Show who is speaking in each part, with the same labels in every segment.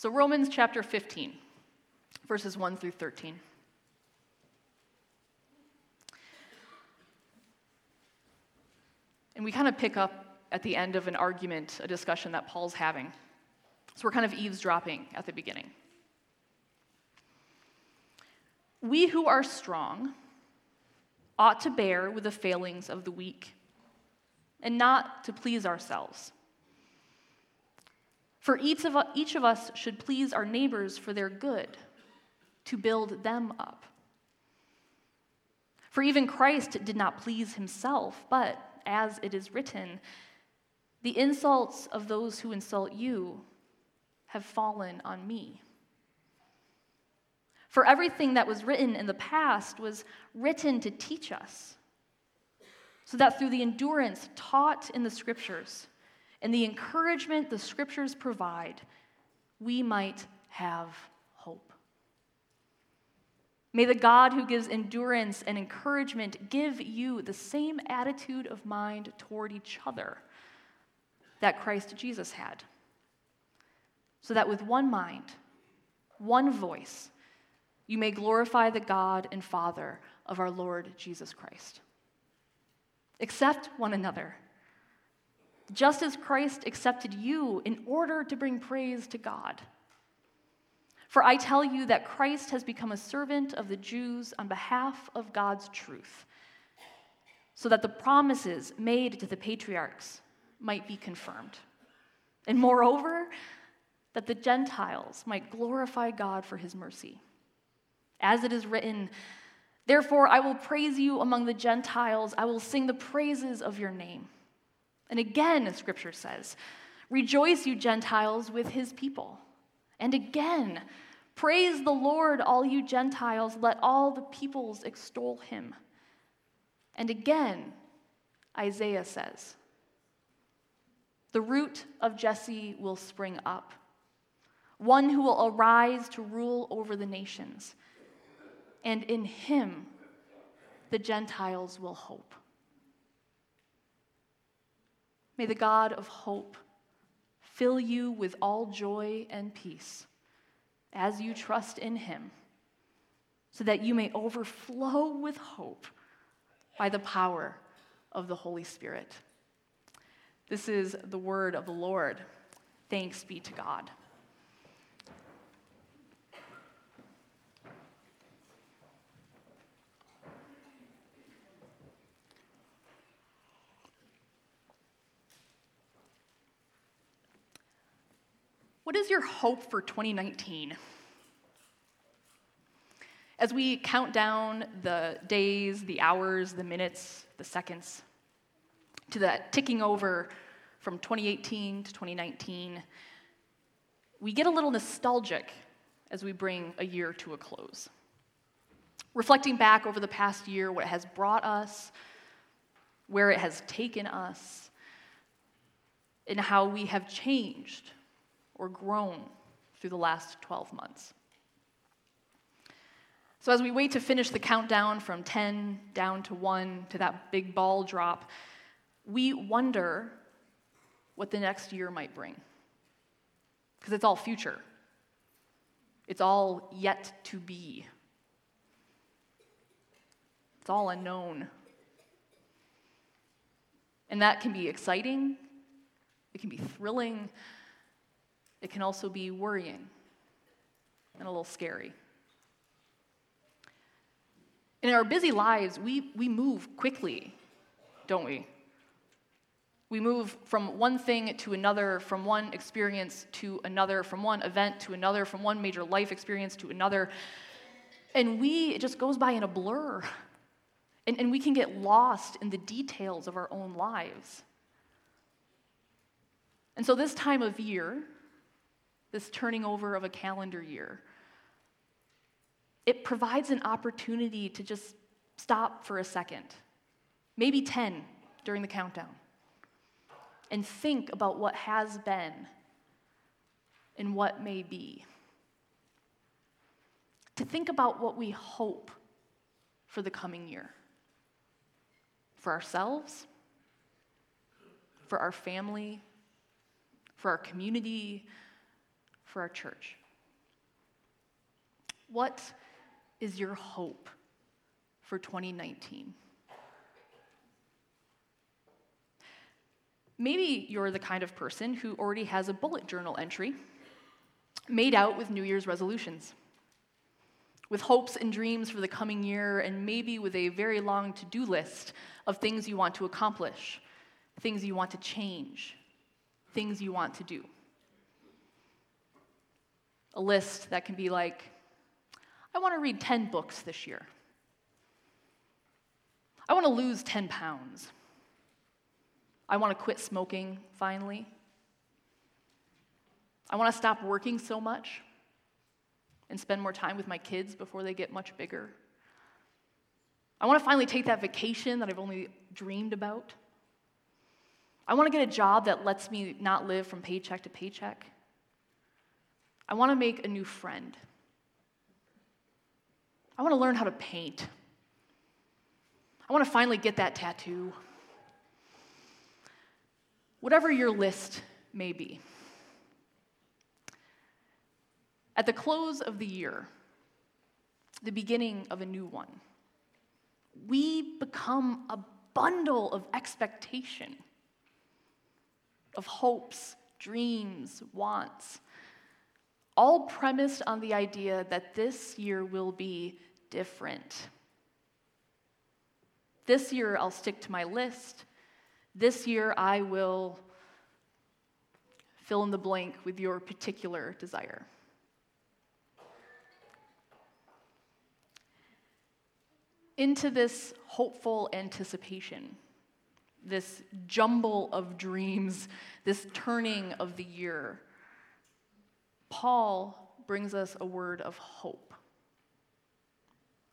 Speaker 1: So, Romans chapter 15, verses 1 through 13. And we kind of pick up at the end of an argument, a discussion that Paul's having. So we're kind of eavesdropping at the beginning. We who are strong ought to bear with the failings of the weak and not to please ourselves. For each of, each of us should please our neighbors for their good, to build them up. For even Christ did not please himself, but, as it is written, the insults of those who insult you have fallen on me. For everything that was written in the past was written to teach us, so that through the endurance taught in the scriptures and the encouragement the scriptures provide, we might have hope. May the God who gives endurance and encouragement give you the same attitude of mind toward each other that Christ Jesus had, so that with one mind, one voice, you may glorify the God and Father of our Lord Jesus Christ. Accept one another, just as Christ accepted you in order to bring praise to God. For I tell you that Christ has become a servant of the Jews on behalf of God's truth, so that the promises made to the patriarchs might be confirmed. And moreover, that the Gentiles might glorify God for his mercy. As it is written, Therefore I will praise you among the Gentiles, I will sing the praises of your name. And again, Scripture says, Rejoice, you Gentiles, with his people. And again, praise the Lord, all you Gentiles, let all the peoples extol him. And again, Isaiah says, The root of Jesse will spring up, one who will arise to rule over the nations and in him the Gentiles will hope. May the God of hope fill you with all joy and peace as you trust in him, so that you may overflow with hope by the power of the Holy Spirit. This is the word of the Lord. Thanks be to God. What is your hope for 2019? As we count down the days, the hours, the minutes, the seconds to that ticking over from 2018 to 2019, we get a little nostalgic as we bring a year to a close. Reflecting back over the past year, what has brought us, where it has taken us, and how we have changed or grown through the last 12 months. So, as we wait to finish the countdown from 10 down to 1 to that big ball drop, we wonder what the next year might bring. Because it's all future, it's all yet to be, it's all unknown. And that can be exciting, it can be thrilling, it can also be worrying and a little scary. In our busy lives, we, we move quickly, don't we? We move from one thing to another, from one experience to another, from one event to another, from one major life experience to another. And we, it just goes by in a blur. And, and we can get lost in the details of our own lives. And so, this time of year, this turning over of a calendar year. It provides an opportunity to just stop for a second, maybe 10 during the countdown, and think about what has been and what may be. To think about what we hope for the coming year for ourselves, for our family, for our community, for our church? What is your hope for 2019? Maybe you're the kind of person who already has a bullet journal entry made out with New Year's resolutions, with hopes and dreams for the coming year, and maybe with a very long to do list of things you want to accomplish, things you want to change, things you want to do. A list that can be like, I want to read 10 books this year. I want to lose 10 pounds. I want to quit smoking finally. I want to stop working so much and spend more time with my kids before they get much bigger. I want to finally take that vacation that I've only dreamed about. I want to get a job that lets me not live from paycheck to paycheck. I want to make a new friend. I want to learn how to paint. I want to finally get that tattoo. Whatever your list may be. At the close of the year, the beginning of a new one, we become a bundle of expectation, of hopes, dreams, wants, all premised on the idea that this year will be different. This year, I'll stick to my list. This year, I will fill in the blank with your particular desire. Into this hopeful anticipation, this jumble of dreams, this turning of the year, Paul brings us a word of hope,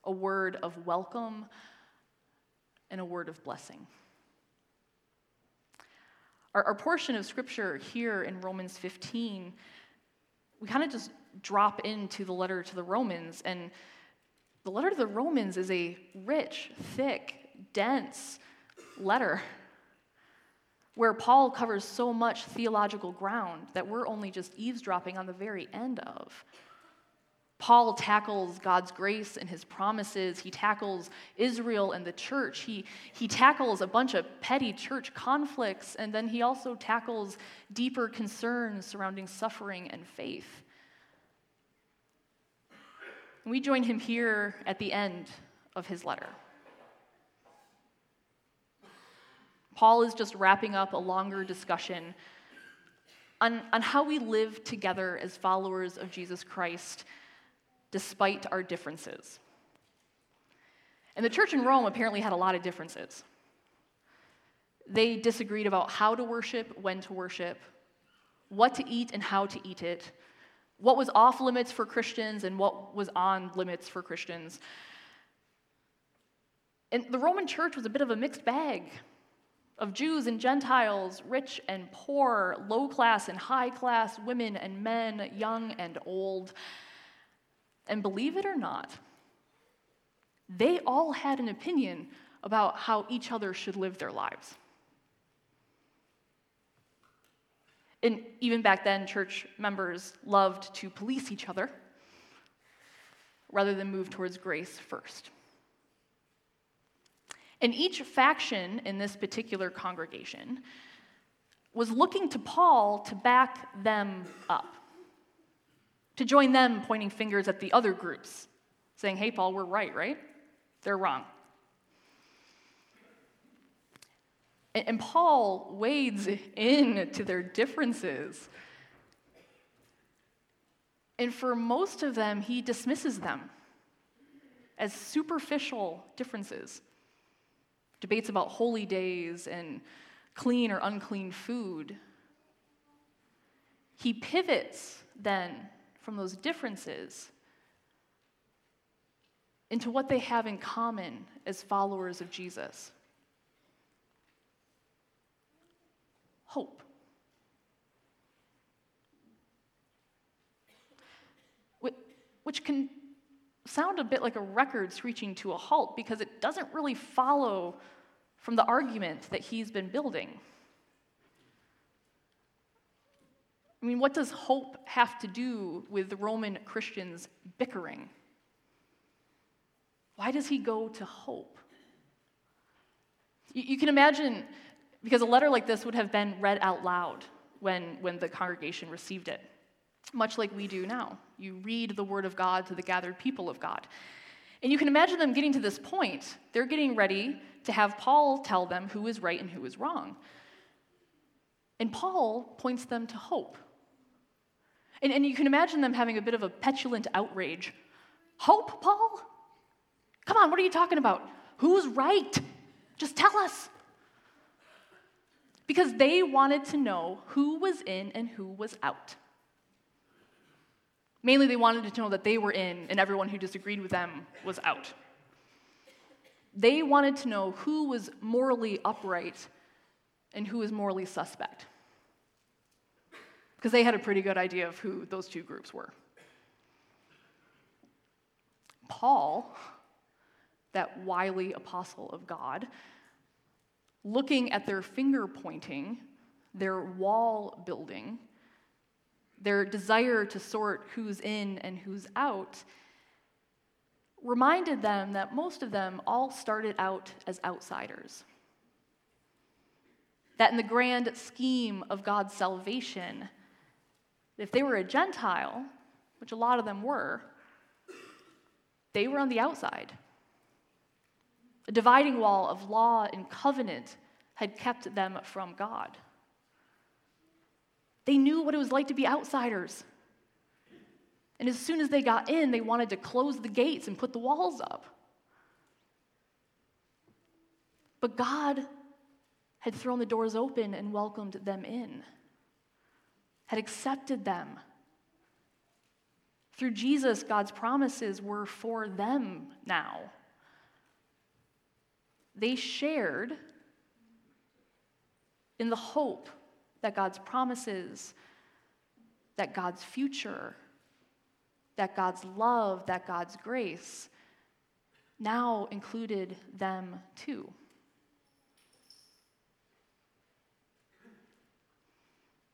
Speaker 1: a word of welcome, and a word of blessing. Our, our portion of scripture here in Romans 15, we kind of just drop into the letter to the Romans, and the letter to the Romans is a rich, thick, dense letter where Paul covers so much theological ground that we're only just eavesdropping on the very end of. Paul tackles God's grace and his promises. He tackles Israel and the church. He, he tackles a bunch of petty church conflicts, and then he also tackles deeper concerns surrounding suffering and faith. We join him here at the end of his letter. Paul is just wrapping up a longer discussion on, on how we live together as followers of Jesus Christ despite our differences. And the church in Rome apparently had a lot of differences. They disagreed about how to worship, when to worship, what to eat and how to eat it, what was off limits for Christians and what was on limits for Christians. And the Roman church was a bit of a mixed bag of Jews and Gentiles, rich and poor, low class and high class, women and men, young and old. And believe it or not, they all had an opinion about how each other should live their lives. And even back then, church members loved to police each other rather than move towards grace first. And each faction in this particular congregation was looking to Paul to back them up, to join them pointing fingers at the other groups, saying, hey, Paul, we're right, right? They're wrong. And Paul wades in to their differences. And for most of them, he dismisses them as superficial differences debates about holy days and clean or unclean food. He pivots then from those differences into what they have in common as followers of Jesus hope. Which can sound a bit like a record screeching to a halt because it doesn't really follow from the argument that he's been building. I mean, what does hope have to do with Roman Christians bickering? Why does he go to hope? You, you can imagine, because a letter like this would have been read out loud when, when the congregation received it, much like we do now. You read the word of God to the gathered people of God. And you can imagine them getting to this point. They're getting ready to have Paul tell them who is right and who is wrong. And Paul points them to hope. And, and you can imagine them having a bit of a petulant outrage. Hope, Paul? Come on, what are you talking about? Who's right? Just tell us. Because they wanted to know who was in and who was out. Mainly, they wanted to know that they were in and everyone who disagreed with them was out. They wanted to know who was morally upright and who was morally suspect. Because they had a pretty good idea of who those two groups were. Paul, that wily apostle of God, looking at their finger pointing, their wall building, their desire to sort who's in and who's out, reminded them that most of them all started out as outsiders. That in the grand scheme of God's salvation, if they were a Gentile, which a lot of them were, they were on the outside. A dividing wall of law and covenant had kept them from God. They knew what it was like to be outsiders. And as soon as they got in, they wanted to close the gates and put the walls up. But God had thrown the doors open and welcomed them in, had accepted them. Through Jesus, God's promises were for them now. They shared in the hope that God's promises, that God's future, that God's love, that God's grace now included them too.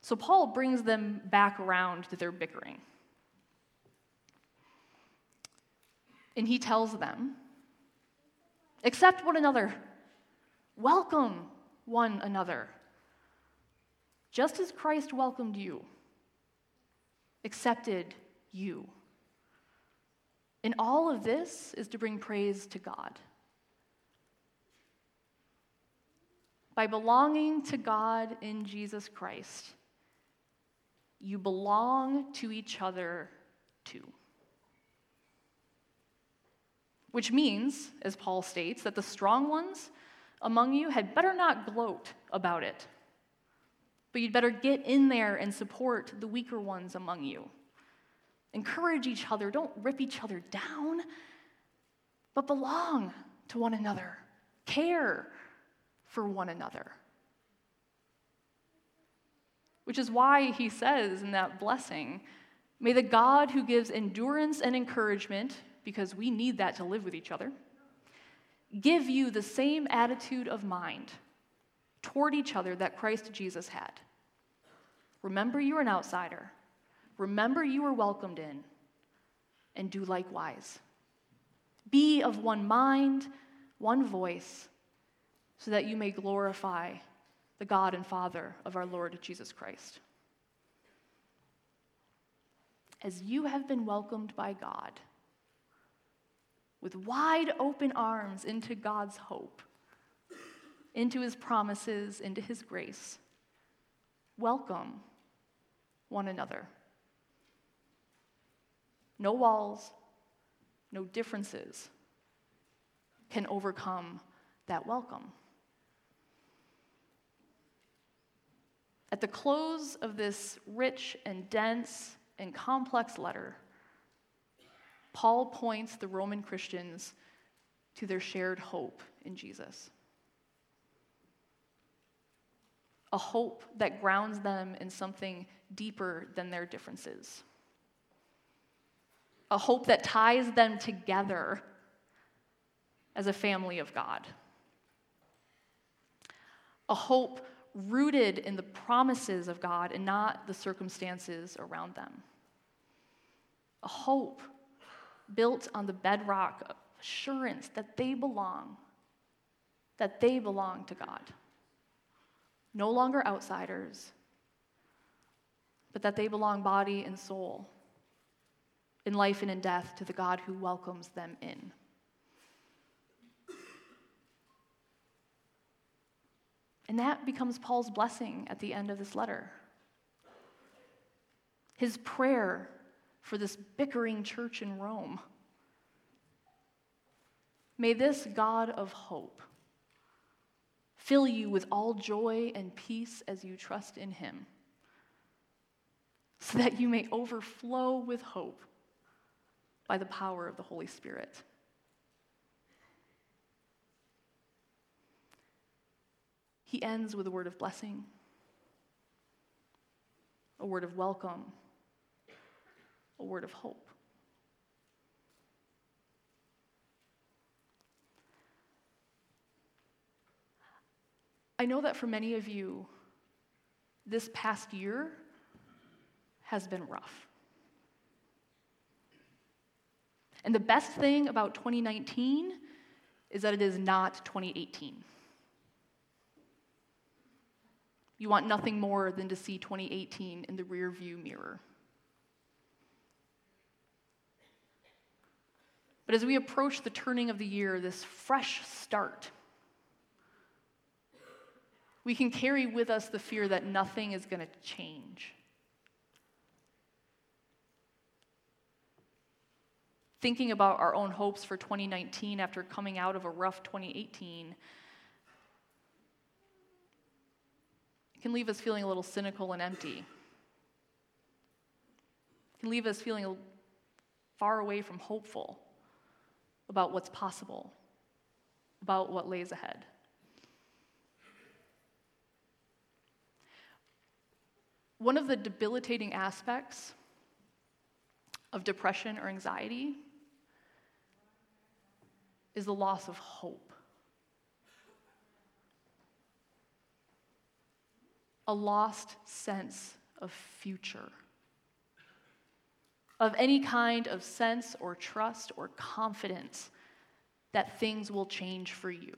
Speaker 1: So Paul brings them back around to their bickering. And he tells them, accept one another, welcome one another just as Christ welcomed you, accepted you. And all of this is to bring praise to God. By belonging to God in Jesus Christ, you belong to each other too. Which means, as Paul states, that the strong ones among you had better not gloat about it but you'd better get in there and support the weaker ones among you. Encourage each other, don't rip each other down, but belong to one another, care for one another. Which is why he says in that blessing, May the God who gives endurance and encouragement, because we need that to live with each other, give you the same attitude of mind toward each other that Christ Jesus had. Remember you are an outsider. Remember you were welcomed in, and do likewise. Be of one mind, one voice, so that you may glorify the God and Father of our Lord Jesus Christ. As you have been welcomed by God with wide open arms into God's hope, into his promises, into his grace. Welcome one another. No walls, no differences can overcome that welcome. At the close of this rich and dense and complex letter, Paul points the Roman Christians to their shared hope in Jesus. A hope that grounds them in something deeper than their differences, a hope that ties them together as a family of God, a hope rooted in the promises of God and not the circumstances around them. A hope built on the bedrock of assurance that they belong, that they belong to God. No longer outsiders, but that they belong body and soul, in life and in death, to the God who welcomes them in. And that becomes Paul's blessing at the end of this letter. His prayer for this bickering church in Rome. May this God of hope fill you with all joy and peace as you trust in him, so that you may overflow with hope by the power of the Holy Spirit. He ends with a word of blessing, a word of welcome, a word of hope. I know that for many of you, this past year has been rough. And the best thing about 2019 is that it is not 2018. You want nothing more than to see 2018 in the rearview mirror. But as we approach the turning of the year, this fresh start, we can carry with us the fear that nothing is going to change. Thinking about our own hopes for 2019 after coming out of a rough 2018 can leave us feeling a little cynical and empty. It can leave us feeling far away from hopeful about what's possible, about what lays ahead. One of the debilitating aspects of depression or anxiety is the loss of hope. a lost sense of future, of any kind of sense or trust or confidence that things will change for you,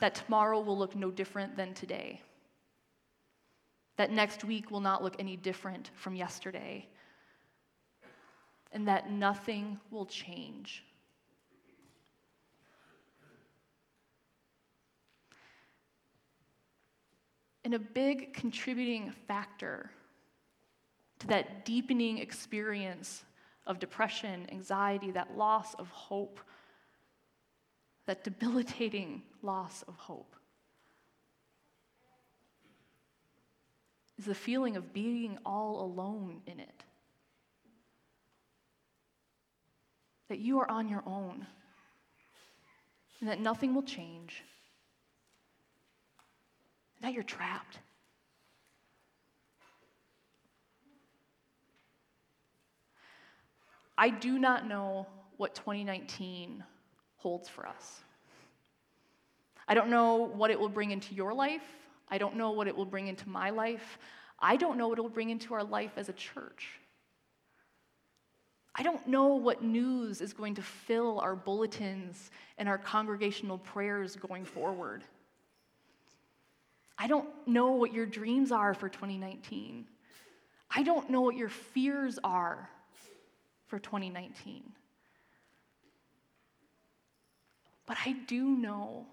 Speaker 1: that tomorrow will look no different than today, that next week will not look any different from yesterday, and that nothing will change. And a big contributing factor to that deepening experience of depression, anxiety, that loss of hope, that debilitating loss of hope, is the feeling of being all alone in it. That you are on your own, and that nothing will change that you're trapped. I do not know what 2019 holds for us. I don't know what it will bring into your life. I don't know what it will bring into my life. I don't know what it will bring into our life as a church. I don't know what news is going to fill our bulletins and our congregational prayers going forward. I don't know what your dreams are for 2019. I don't know what your fears are for 2019. But I do know,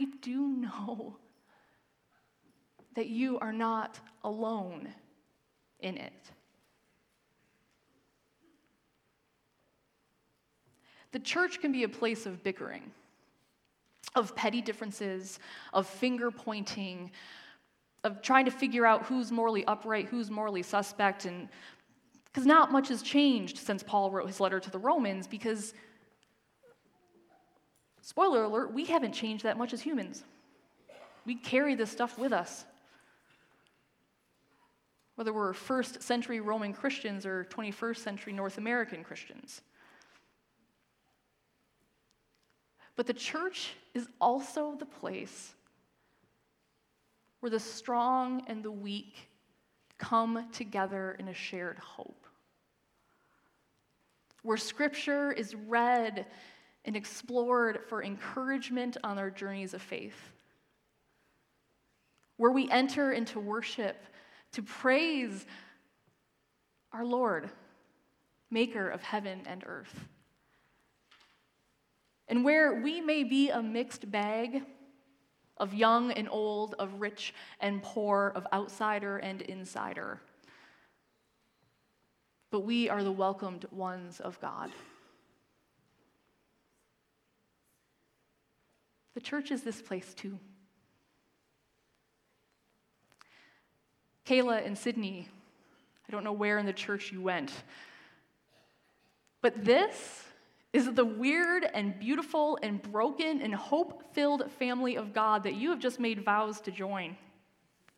Speaker 1: I do know that you are not alone in it. The church can be a place of bickering of petty differences, of finger pointing, of trying to figure out who's morally upright, who's morally suspect, and because not much has changed since Paul wrote his letter to the Romans, because, spoiler alert, we haven't changed that much as humans. We carry this stuff with us. Whether we're first century Roman Christians or 21st century North American Christians. But the church is also the place where the strong and the weak come together in a shared hope. Where scripture is read and explored for encouragement on our journeys of faith. Where we enter into worship to praise our Lord, maker of heaven and earth. And where we may be a mixed bag of young and old, of rich and poor, of outsider and insider. But we are the welcomed ones of God. The church is this place too. Kayla and Sydney, I don't know where in the church you went, but this is the weird and beautiful and broken and hope filled family of God that you have just made vows to join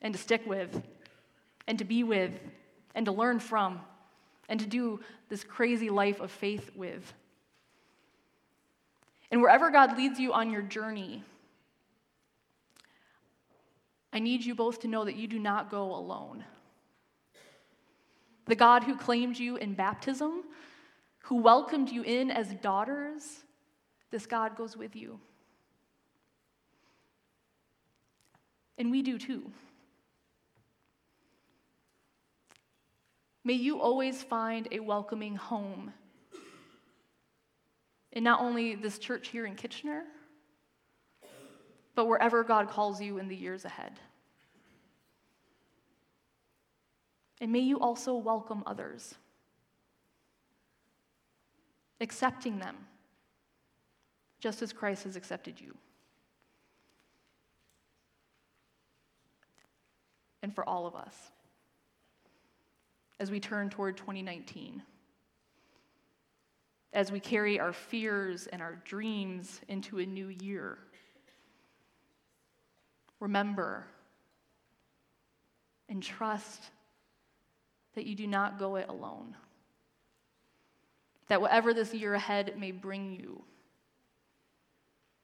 Speaker 1: and to stick with and to be with and to learn from and to do this crazy life of faith with. And wherever God leads you on your journey, I need you both to know that you do not go alone. The God who claimed you in baptism who welcomed you in as daughters, this God goes with you. And we do too. May you always find a welcoming home in not only this church here in Kitchener, but wherever God calls you in the years ahead. And may you also welcome others accepting them, just as Christ has accepted you. And for all of us, as we turn toward 2019, as we carry our fears and our dreams into a new year, remember and trust that you do not go it alone that whatever this year ahead may bring you,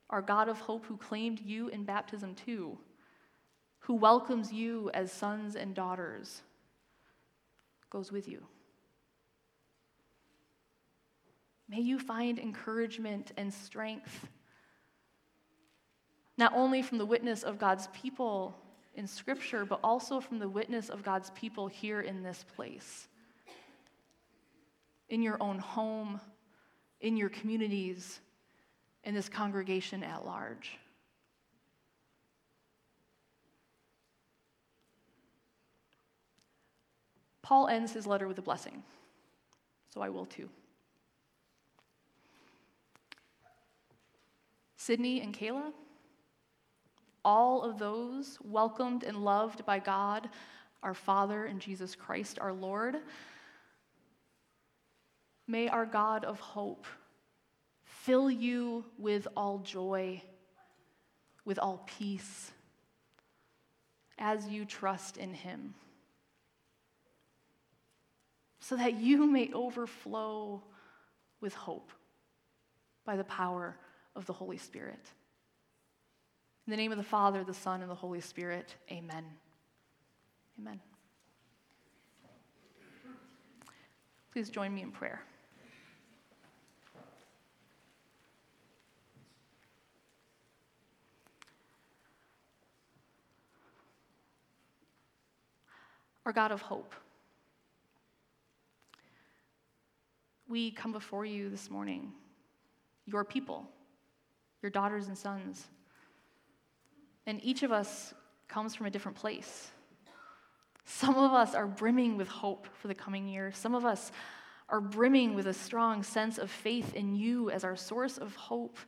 Speaker 1: our God of hope who claimed you in baptism too, who welcomes you as sons and daughters, goes with you. May you find encouragement and strength, not only from the witness of God's people in Scripture, but also from the witness of God's people here in this place in your own home, in your communities, in this congregation at large. Paul ends his letter with a blessing, so I will too. Sydney and Kayla, all of those welcomed and loved by God, our Father, and Jesus Christ, our Lord. May our God of hope fill you with all joy, with all peace, as you trust in Him, so that you may overflow with hope by the power of the Holy Spirit. In the name of the Father, the Son, and the Holy Spirit, amen. Amen. Please join me in prayer. our God of hope. We come before you this morning, your people, your daughters and sons. And each of us comes from a different place. Some of us are brimming with hope for the coming year. Some of us are brimming with a strong sense of faith in you as our source of hope.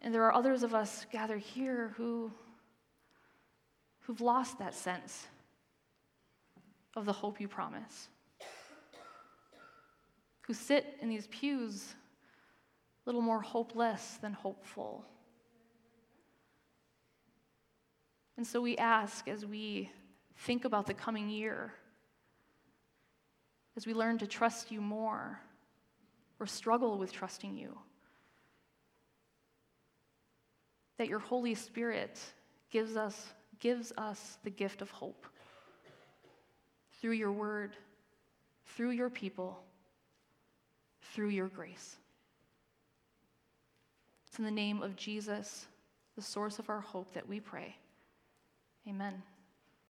Speaker 1: And there are others of us gathered here who, who've lost that sense of the hope you promise, who sit in these pews little more hopeless than hopeful. And so we ask as we think about the coming year, as we learn to trust you more or struggle with trusting you, that your Holy Spirit gives us, gives us the gift of hope through your word, through your people, through your grace. It's in the name of Jesus, the source of our hope, that we pray. Amen.